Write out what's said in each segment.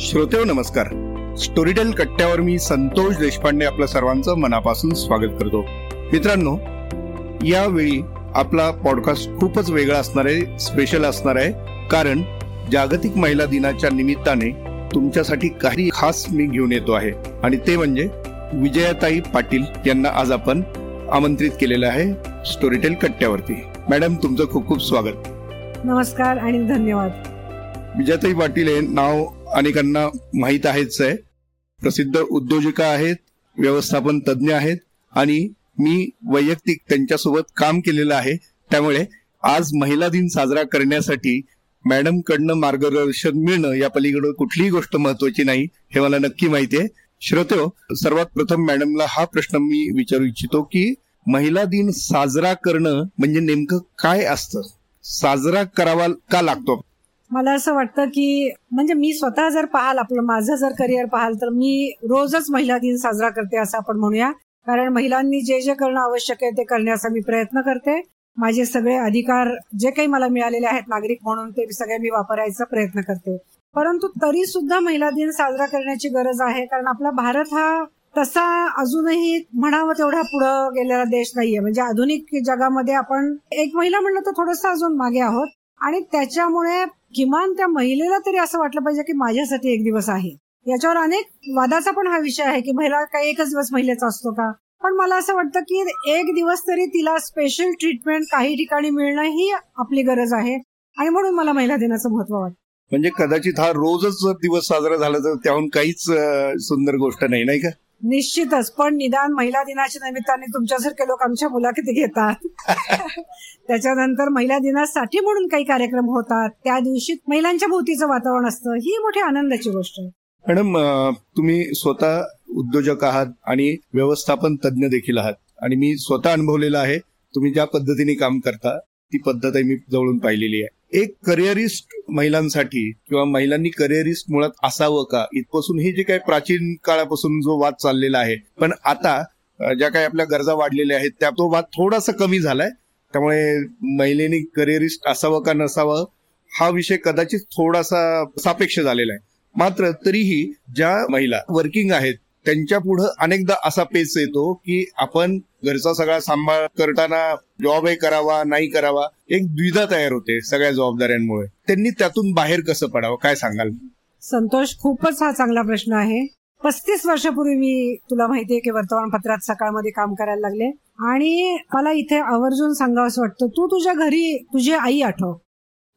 श्रोतेव नमस्कार. स्टोरीटेल कट्ट्यावर मी संतोष देशपांडे आपलं सर्वांचं मनापासून स्वागत करतो. मित्रांनो यावेळी आपला पॉडकास्ट खूपच वेगळा असणार आहे स्पेशल असणार आहे. कारण जागतिक महिला दिनाच्या निमित्ताने तुमच्यासाठी काही खास मी घेऊन येतो आहे. आणि ते म्हणजे विजयाताई पाटील यांना आज आपण आमंत्रित केलेलं आहे स्टोरीटेल कट्ट्यावरती. मॅडम तुमचं खूप खूप स्वागत. नमस्कार आणि धन्यवाद. विजयाताई पाटील हे नाव अनेकांना माहीत आहेच आहे. प्रसिद्ध उद्योजिका आहेत व्यवस्थापन तज्ज्ञ आहेत आणि मी वैयक्तिक त्यांच्यासोबत काम केलेलं आहे. त्यामुळे आज महिला दिन साजरा करण्यासाठी मॅडम कडनं मार्गदर्शन मिळणं या पलीकडे कुठलीही गोष्ट महत्वाची नाही हे मला नक्की माहिती आहे. श्रोतो सर्वात प्रथम मॅडमला हा प्रश्न मी विचारू इच्छितो की महिला दिन साजरा करणं म्हणजे नेमकं काय असतं? साजरा करावा का लागतो? मला असं वाटतं की म्हणजे मी स्वतः जर पाहाल आपलं माझं जर करिअर पाहाल तर मी रोजच महिला दिन साजरा करते असं आपण म्हणूया. कारण महिलांनी जे जे करणं आवश्यक आहे ते करण्याचा मी प्रयत्न करते. माझे सगळे अधिकार जे काही मला मिळालेले आहेत नागरिक म्हणून ते सगळे मी वापरायचा प्रयत्न करते. परंतु तरी सुद्धा महिला दिन साजरा करण्याची गरज आहे कारण आपला भारत हा तसा अजूनही म्हणावं तेवढा पुढं गेलेला देश नाहीये. म्हणजे आधुनिक जगामध्ये आपण एक महिला म्हणलं तर थोडस अजून मागे आहोत. आणि त्याच्यामुळे किमान त्या महिलेला तरी असं वाटलं पाहिजे की माझ्यासाठी एक दिवस आहे. याच्यावर अनेक वादाचा पण हा विषय आहे की महिला काही एकच दिवस महिलेचा असतो का? पण मला असं वाटतं की एक दिवस तरी तिला स्पेशल ट्रीटमेंट काही ठिकाणी मिळणं ही आपली गरज आहे. आणि म्हणून मला महिला दिनाचं महत्त्व वाटतं. म्हणजे कदाचित हा रोजच जर दिवस साजरा झाला तर त्याहून काहीच सुंदर गोष्ट नाही नाही का? निश्चितच. पण निदान महिला दिनाच्या निमित्ताने तुमच्यासारखे लोक आमच्या मुलाखती घेतात. त्याच्यानंतर महिला दिनासाठी म्हणून काही कार्यक्रम होतात. त्या दिवशी महिलांच्या भोवतीचं वातावरण असतं. ही मोठी आनंदाची गोष्ट आहे. मॅडम तुम्ही स्वतः उद्योजक आहात आणि व्यवस्थापन तज्ज्ञ देखील आहात. आणि मी स्वतः अनुभवलेलं आहे तुम्ही ज्या पद्धतीने काम करता ती पद्धत मी जवळून पाहिलेली आहे. एक करिअरिस्ट महिलांसाठी किंवा महिलांनी करिअरिस्ट मुळात असावं का? इथपासून हे जे काही प्राचीन काळापासून जो वाद चाललेला आहे पण आता ज्या काही आपल्या गरजा वाढलेल्या आहेत त्या तो वाद थोडासा कमी झालाय. त्यामुळे महिलेनी करिअरिस्ट असावं का नसावं हा विषय कदाचित थोडासा सापेक्ष झालेला आहे. मात्र तरीही ज्या महिला वर्किंग आहेत त्यांच्या पुढे अनेकदा असा पेच येतो की आपण घरचा सगळा सांभाळ करताना जॉबही करावा नाही करावा एक द्विधा तयार होते सगळ्या जबाबदाऱ्यांमुळे. त्यांनी त्यातून बाहेर कसं पडावं काय सांगाल? संतोष खूपच हा चांगला प्रश्न आहे. पस्तीस वर्षापूर्वी मी तुला माहितीये की वर्तमानपत्रात सकाळमध्ये काम करायला लागले. आणि मला इथे आवर्जून सांगावं वाटतं तू तुझ्या घरी तुझी आई आठव.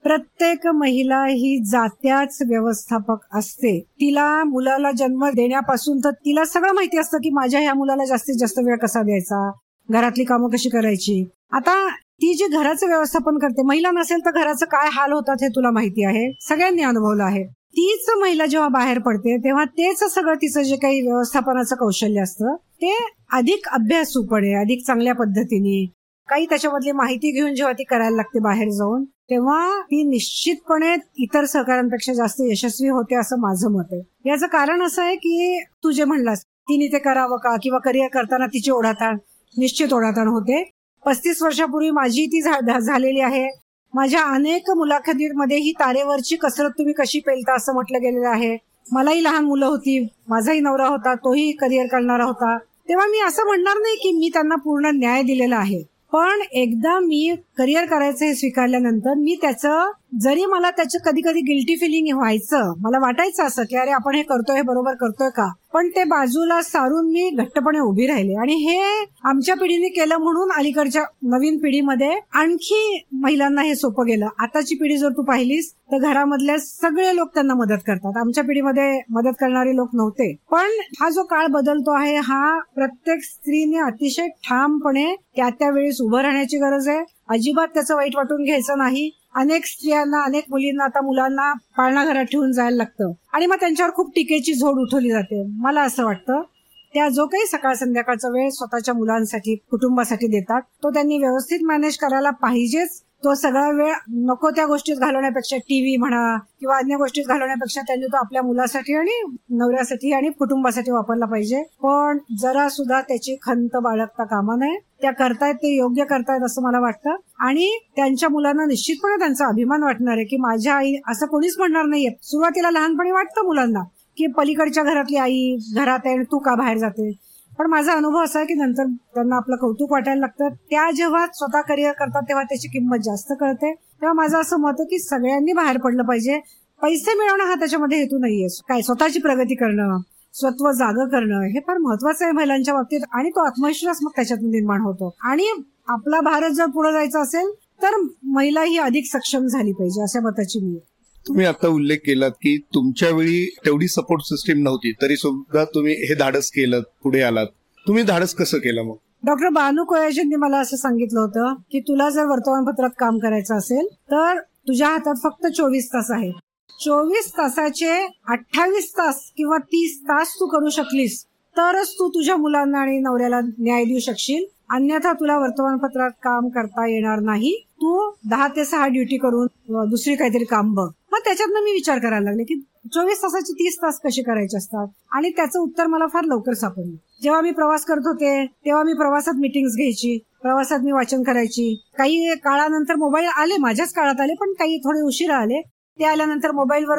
प्रत्येक महिला ही जात्याच व्यवस्थापक असते. तिला मुलाला जन्म देण्यापासून तर तिला सगळं माहिती असतं की माझ्या ह्या मुलाला जास्तीत जास्त वेळ कसा द्यायचा? घरातली कामं कशी करायची? आता ती जी घराचं व्यवस्थापन करते महिला नसेल तर घराचं काय हाल होतात हे तुला माहिती आहे? सगळ्यांनी अनुभवलं आहे. तीच महिला जेव्हा बाहेर पडते तेव्हा तेच सगळं तिचं जे काही व्यवस्थापनाचं कौशल्य असतं ते अधिक अभ्यासूपणे अधिक चांगल्या पद्धतीने. काही त्याच्यामधली माहिती घेऊन जेव्हा ती करायला लागते बाहेर जाऊन तेव्हा ती निश्चितपणे इतर सहकाऱ्यांपेक्षा जास्त यशस्वी होते असं माझं मत आहे. याचं कारण असं आहे की तू जे म्हणलास तिने ते करावं का किंवा करिअर करताना तिची ओढाताण निश्चित ओढाताण होते. पस्तीस वर्षापूर्वी माझी ती झालेली आहे. माझ्या अनेक मुलाखतीमध्ये ही तारेवरची कसरत तुम्ही कशी पेलता असं म्हटलं गेलेलं आहे. मलाही लहान मुलं होती माझाही नवरा होता तोही करिअर करणारा होता. तेव्हा मी असं म्हणणार नाही की मी त्यांना पूर्ण न्याय दिलेला आहे. पण एकदा मी करिअर करायचं हे स्वीकारल्यानंतर मी त्याचं जरी मला त्याचं कधी कधी गिल्टी फिलिंग व्हायचं मला वाटायचं असं की अरे आपण हे करतोय हे बरोबर करतोय का? पण ते बाजूला सारून मी घट्टपणे उभी राहिले. आणि हे आमच्या पिढीने केलं म्हणून अलीकडच्या नवीन पिढीमध्ये आणखी महिलांना हे सोपं गेलं. आताची पिढी जर तू पाहिलीस तर घरामधल्या सगळे लोक त्यांना मदत करतात. आमच्या पिढीमध्ये मदत करणारे लोक नव्हते. पण हा जो काळ बदलतो आहे हा प्रत्येक स्त्रीने अतिशय ठामपणे त्या त्या वेळेस उभं राहण्याची गरज आहे. अजिबात त्याचं वाईट वाटून घ्यायचं नाही. अनेक स्त्रियांना अनेक मुलींना आता मुलांना पाळणा घरात ठेवून जायला लागतं. आणि मग त्यांच्यावर खूप टीकेची झोड उठवली जाते. मला असं वाटतं त्या जो काही सकाळ संध्याकाळचा वेळ स्वतःच्या मुलांसाठी कुटुंबासाठी देतात तो त्यांनी व्यवस्थित मॅनेज करायला पाहिजेच. तो सगळा वेळ नको त्या गोष्टीत घालवण्यापेक्षा टीव्ही म्हणा किंवा अन्य गोष्टीत घालवण्यापेक्षा त्यांनी तो आपल्या मुलासाठी आणि नवऱ्यासाठी आणि कुटुंबासाठी वापरला पाहिजे. पण जरा सुद्धा त्याची खंत बाळगता कामा नये. त्या करतायत ते योग्य करतायत असं मला वाटतं. आणि त्यांच्या मुलांना निश्चितपणे त्यांचा अभिमान वाटणार आहे की माझ्या आई असं कोणीच म्हणणार नाहीये. सुरुवातीला लहानपणी वाटतं मुलांना की पलीकडच्या घरातली आई घरात आहे आणि तू का बाहेर जाते? पण माझा अनुभव असा आहे की नंतर त्यांना आपलं कौतुक वाटायला लागतं. त्या जेव्हा स्वतः करिअर करतात तेव्हा त्याची किंमत जास्त कळते. तेव्हा माझं असं मत आहे की सगळ्यांनी बाहेर पडलं पाहिजे. पैसे मिळवणं हा त्याच्यामध्ये हेतू नाहीये. काय स्वतःची प्रगती करणं स्वत्व जाग करणं हे फार महत्वाचं आहे महिलांच्या बाबतीत आणि तो आत्मविश्वास मग त्याच्यातून निर्माण होतो. आणि आपला भारत जर पुढे जायचा असेल तर महिला ही अधिक सक्षम झाली पाहिजे अशा मताची मी. तुम्ही आता उल्लेख केलात की तुमच्या वेळी तेवढी सपोर्ट सिस्टीम नव्हती तरी सुद्धा तुम्ही हे धाडस केलं पुढे आलात. तुम्ही धाडस कसं केलं मग? डॉक्टर बानू कोयाजींनी मला असं सांगितलं होतं की तुला जर वर्तमानपत्रात काम करायचं असेल तर तुझ्या हातात फक्त चोवीस तास आहे चोवीस तासाचे अठ्ठावीस तास किंवा तीस तास तू करू शकलीस तरच तू तुझ्या मुलांना आणि नवऱ्याला न्याय देऊ शकशील. अन्यथा तुला वर्तमानपत्रात काम करता येणार नाही. तू दहा ते सहा ड्युटी करून दुसरी काहीतरी काम बघ. मग त्याच्यातनं मी विचार करायला लागले की चोवीस तासाचे तीस तास कसे करायचे असतात? आणि त्याचं उत्तर मला फार लवकर सापडलं. जेव्हा मी प्रवास करत होते तेव्हा मी प्रवासात मिटिंग्स घ्यायची प्रवासात मी वाचन करायची. काही काळानंतर मोबाईल आले माझ्याच काळात आले पण काही थोडे उशिरा आले. ते आल्यानंतर मोबाईलवर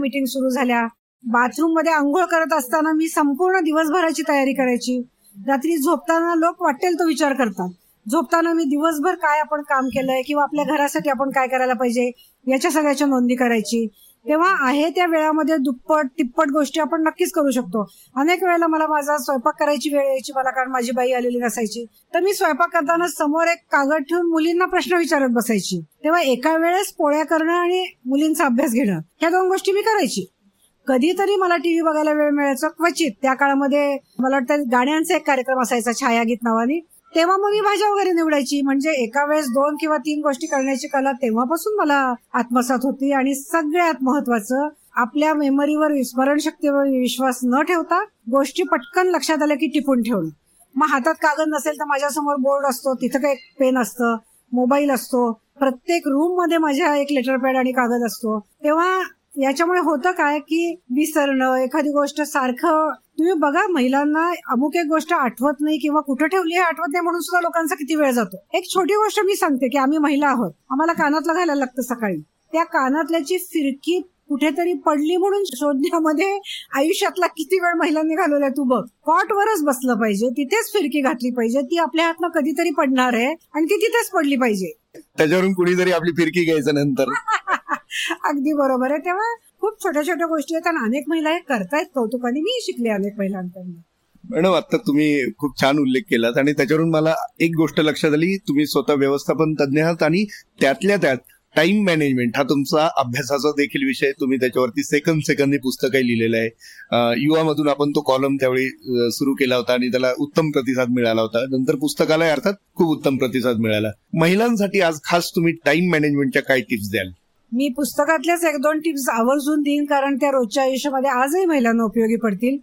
मीटिंग सुरू झाल्या. बाथरूममध्ये आंघोळ करत असताना मी संपूर्ण दिवसभराची तयारी करायची. रात्री झोपताना लोक वाटेल तो विचार करतात. झोपताना मी दिवसभर काय आपण काम केलंय किंवा आपल्या घरासाठी आपण काय करायला पाहिजे याच्या सगळ्याच्या नोंदी करायची. तेव्हा आहे त्या वेळामध्ये दुप्पट तिप्पट गोष्टी आपण नक्कीच करू शकतो. अनेक वेळेला मला माझा स्वयंपाक करायची वेळ यायची मला कारण माझी बाई आलेली नसायची. तर मी स्वयंपाक करताना समोर एक कागद ठेवून मुलींना प्रश्न विचारत बसायची. तेव्हा एका वेळेस पोळ्या करणं आणि मुलींचा अभ्यास घेणं ह्या दोन गोष्टी मी करायची. कधीतरी मला टीव्ही बघायला वेळ मिळायचा. क्वचित त्या काळामध्ये मला वाटतं गाण्यांचा एक कार्यक्रम असायचा छायागीत नावाने. तेव्हा मग मी भाज्या वगैरे निवडायची. म्हणजे एका वेळेस दोन किंवा तीन गोष्टी करण्याची कला तेव्हापासून मला आत्मसात होती आणि सगळ्यात महत्वाचं आपल्या मेमरीवर स्मरणशक्तीवर विश्वास न ठेवता गोष्टी पटकन लक्षात आल्या की टिपून ठेवणं. मग हातात कागद नसेल तर माझ्यासमोर बोर्ड असतो तिथं काही पेन असतं मोबाईल असतो. प्रत्येक रूममध्ये माझ्या एक लेटर पॅड आणि कागद असतो. तेव्हा याच्यामुळे होतं काय की विसरणं एखादी गोष्ट सारखं तुम्ही बघा महिलांना अमुक एक गोष्ट आठवत नाही किंवा कुठं ठेवली हे आठवत नाही म्हणून सुद्धा लोकांचा किती वेळ जातो. एक छोटी गोष्ट मी सांगते की आम्ही महिला आहोत. आम्हाला कानातलं घालायला लागतं सकाळी. त्या कानातल्याची फिरकी कुठेतरी पडली म्हणून शोधण्यामध्ये आयुष्यातला किती वेळ महिलांनी घालवलाय तू बघ. कॉटवरच बसलं पाहिजे तिथेच फिरकी घातली पाहिजे ती आपल्या हातनं कधीतरी पडणार आहे आणि ती तिथेच पडली पाहिजे. त्याच्यावरून कुणीतरी आपली फिरकी घ्यायचं नंतर. अगदी बरोबर आहे. तेव्हा खूप छोट्या छोट्या गोष्टी आहेत आणि अनेक महिला हे करतायत कौतुकाने मी शिकले अनेक महिलांकडून. मॅडम आता तुम्ही खूप छान उल्लेख केलात आणि त्याच्यावरून मला एक गोष्ट लक्षात आली. तुम्ही स्वतः व्यवस्थापन तज्ज्ञ आहात आणि त्यातल्या त्यात टाइम मॅनेजमेंट हा तुमचा अभ्यासाचा देखील विषय तुम्ही त्याच्यावरती सेकंद सेकंद पुस्तकही लिहिलेलं आहे. युवामधून आपण तो कॉलम त्यावेळी सुरू केला होता आणि त्याला उत्तम प्रतिसाद मिळाला होता. नंतर पुस्तकाला अर्थात खूप उत्तम प्रतिसाद मिळाला. महिलांसाठी आज खास तुम्ही टाइम मॅनेजमेंटच्या काय टिप्स द्याल? मी पुस्तकातल्याच एक दोन टिप्स आवर्जून देईन कारण त्या रोजच्या आयुष्यामध्ये आजही महिलांना उपयोगी पडतील.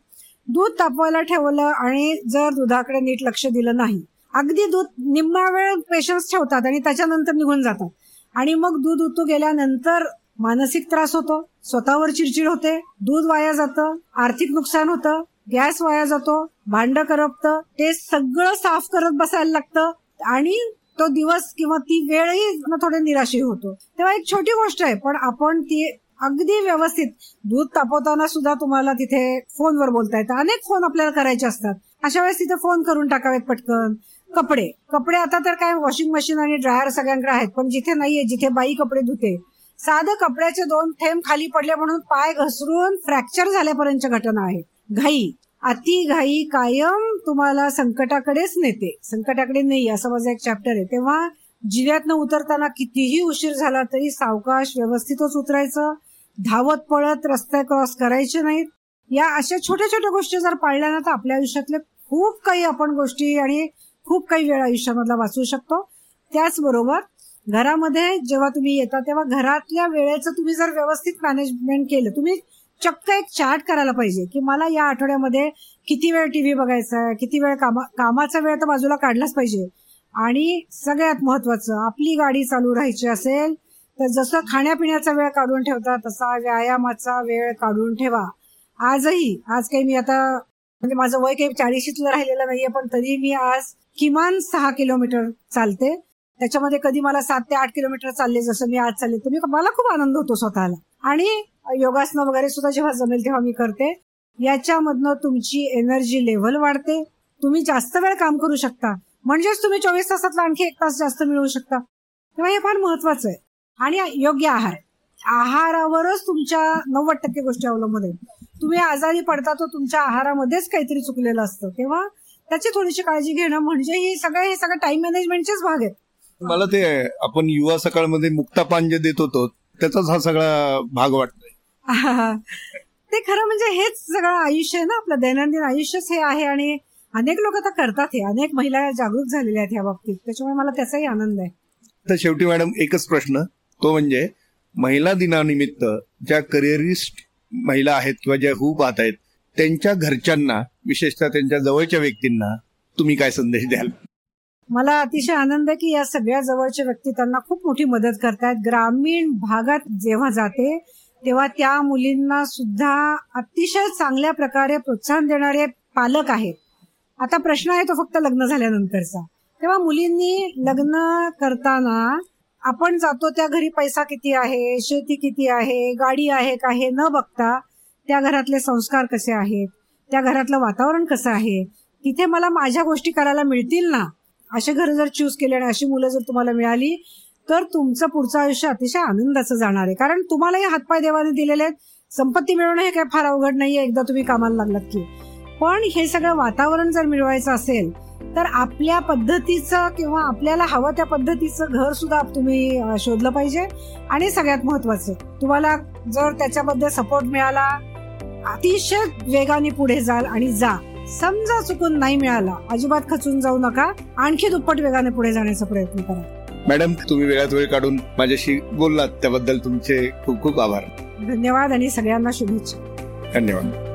दूध तापवायला ठेवलं आणि जर दुधाकडे नीट लक्ष दिलं नाही. अगदी दूध निम्मा वेळ पेशन्स ठेवतात आणि त्याच्यानंतर निघून जातात. आणि मग दूध उतू गेल्यानंतर मानसिक त्रास होतो स्वतःवर चिडचिड होते दूध वाया जातं आर्थिक नुकसान होतं गॅस वाया जातो भांड करपतं ते सगळं साफ करत बसायला लागतं आणि तो दिवस किंवा ती वेळही थोडे निराशी होतो. तेव्हा एक छोटी गोष्ट आहे पण आपण ती अगदी व्यवस्थित दूध तापवताना सुद्धा तुम्हाला तिथे फोनवर बोलता येतं. अनेक फोन आपल्याला करायचे असतात. अशा वेळेस तिथे फोन करून टाकावेत पटकन. कपडे. कपडे आता तर काय वॉशिंग मशीन आणि ड्रायर सगळ्यांकडे आहेत पण जिथे नाहीये जिथे बाई कपडे धुते साधं कपड्याचे दोन थेंब खाली पडले म्हणून पाय घसरून फ्रॅक्चर झाल्यापर्यंत घटना आहे घाई. अति घाई कायम तुम्हाला संकटाकडेच नेते. संकटाकडे नाही असं माझा एक चॅप्टर आहे. तेव्हा जिल्ह्यातनं उतरताना कितीही उशीर झाला तरी सावकाश व्यवस्थितच उतरायचं. धावत पळत रस्ते क्रॉस करायचे नाहीत. या अशा छोट्या छोट्या गोष्टी जर पाळल्या ना तर आपल्या आयुष्यातले खूप काही आपण गोष्टी आणि खूप काही वेळ आयुष्यामधला वाचू शकतो. त्याचबरोबर घरामध्ये जेव्हा तुम्ही येता तेव्हा घरातल्या वेळेचं तुम्ही जर व्यवस्थित मॅनेजमेंट केलं तुम्ही चक्क एक चार्ट करायला पाहिजे की मला या आठवड्यामध्ये किती वेळ टीव्ही बघायचा आहे किती वेळ कामा कामाचा वेळ तर बाजूला काढलाच पाहिजे. आणि सगळ्यात महत्वाचं आपली गाडी चालू राहायची असेल तर जसं खाण्यापिण्याचा वेळ काढून ठेवता तसा व्यायामाचा वेळ काढून ठेवा. आजही आज काही मी आता म्हणजे माझं वय काही चाळीशीतलं राहिलेलं नाहीये पण तरी मी आज किमान सहा किलोमीटर चालते. त्याच्यामध्ये कधी मला सात ते आठ किलोमीटर चालले जसं मी आज चालले तर मी मला खूप आनंद होतो स्वतःला. आणि योगासनं वगैरे सुद्धा जेव्हा जमेल तेव्हा मी करते. याच्यामधनं तुमची एनर्जी लेव्हल वाढते. तुम्ही जास्त वेळ काम करू शकता. म्हणजेच तुम्ही चोवीस तासातला आणखी एक तास जास्त मिळवू शकता. तेव्हा हे फार महत्वाचं आहे. आणि योग्य आहार. आहारावरच तुमच्या नव्वद टक्के गोष्टी अवलंबून आहेत. तुम्ही आजारी पडता तो तुमच्या आहारामध्येच काहीतरी चुकलेलं असतं. तेव्हा त्याची थोडीशी काळजी घेणं म्हणजे हे सगळं हे सगळं टाइम मॅनेजमेंटचेच भाग आहेत. मला ते आपण युवा सकाळमध्ये मुक्तापान जे देत होतो त्याचाच हा सगळा भाग वाटतो ते खरं म्हणजे हेच सगळं आयुष्य आहे ना आपलं दैनंदिन आयुष्यच हे आहे आणि अनेक लोक आता करतात हे. अनेक महिला जागरूक झालेल्या आहेत या बाबतीत. त्याच्यामुळे मला त्याचाही आनंद आहे. तर शेवटी मॅडम एकच प्रश्न. तो म्हणजे महिला दिनानिमित्त ज्या करिअरिस्ट महिला आहेत किंवा ज्या हू पाहत आहेत त्यांच्या घरच्यांना विशेषतः त्यांच्या जवळच्या व्यक्तींना तुम्ही काय संदेश द्याल? मला अतिशय आनंद आहे की या सगळ्या जवळच्या व्यक्ती त्यांना खूप मोठी मदत करतायत. ग्रामीण भागात जेव्हा जाते तेव्हा त्या मुलींना सुद्धा अतिशय चांगल्या प्रकारे प्रोत्साहन देणारे पालक आहेत. आता प्रश्न आहे तो फक्त लग्न झाल्यानंतरचा. तेव्हा मुलींनी लग्न करताना आपण जातो त्या घरी पैसा किती आहे शेती किती आहे गाडी आहे का हे न बघता त्या घरातले संस्कार कसे आहेत त्या घरातलं वातावरण कसं आहे तिथे मला माझ्या गोष्टी करायला मिळतील ना? असे घर जर चूज केले आणि अशी मुलं जर तुम्हाला मिळाली तर तुमचं पुढचं आयुष्य अतिशय आनंदाचं जाणार आहे. कारण तुम्हालाही हातपाय देवाने दिलेले आहेत. संपत्ती मिळवणं हे काय फार अवघड नाहीये. एकदा तुम्ही कामाला लागलात की. पण हे सगळं वातावरण जर मिळवायचं असेल तर आपल्या पद्धतीचं किंवा आपल्याला हवं त्या पद्धतीचं घर सुद्धा तुम्ही शोधलं पाहिजे. आणि सगळ्यात महत्वाचं तुम्हाला जर त्याच्याबद्दल सपोर्ट मिळाला अतिशय वेगाने पुढे जाल आणि जा. समजा चुकून नाही मिळाला अजिबात खचून जाऊ नका. आणखी दुप्पट वेगाने पुढे जाण्याचा प्रयत्न करा. मॅडम तुम्ही वेळात वेळ काढून माझ्याशी बोललात त्याबद्दल तुमचे खूप खूप आभार. धन्यवाद आणि सगळ्यांना शुभेच्छा. धन्यवाद.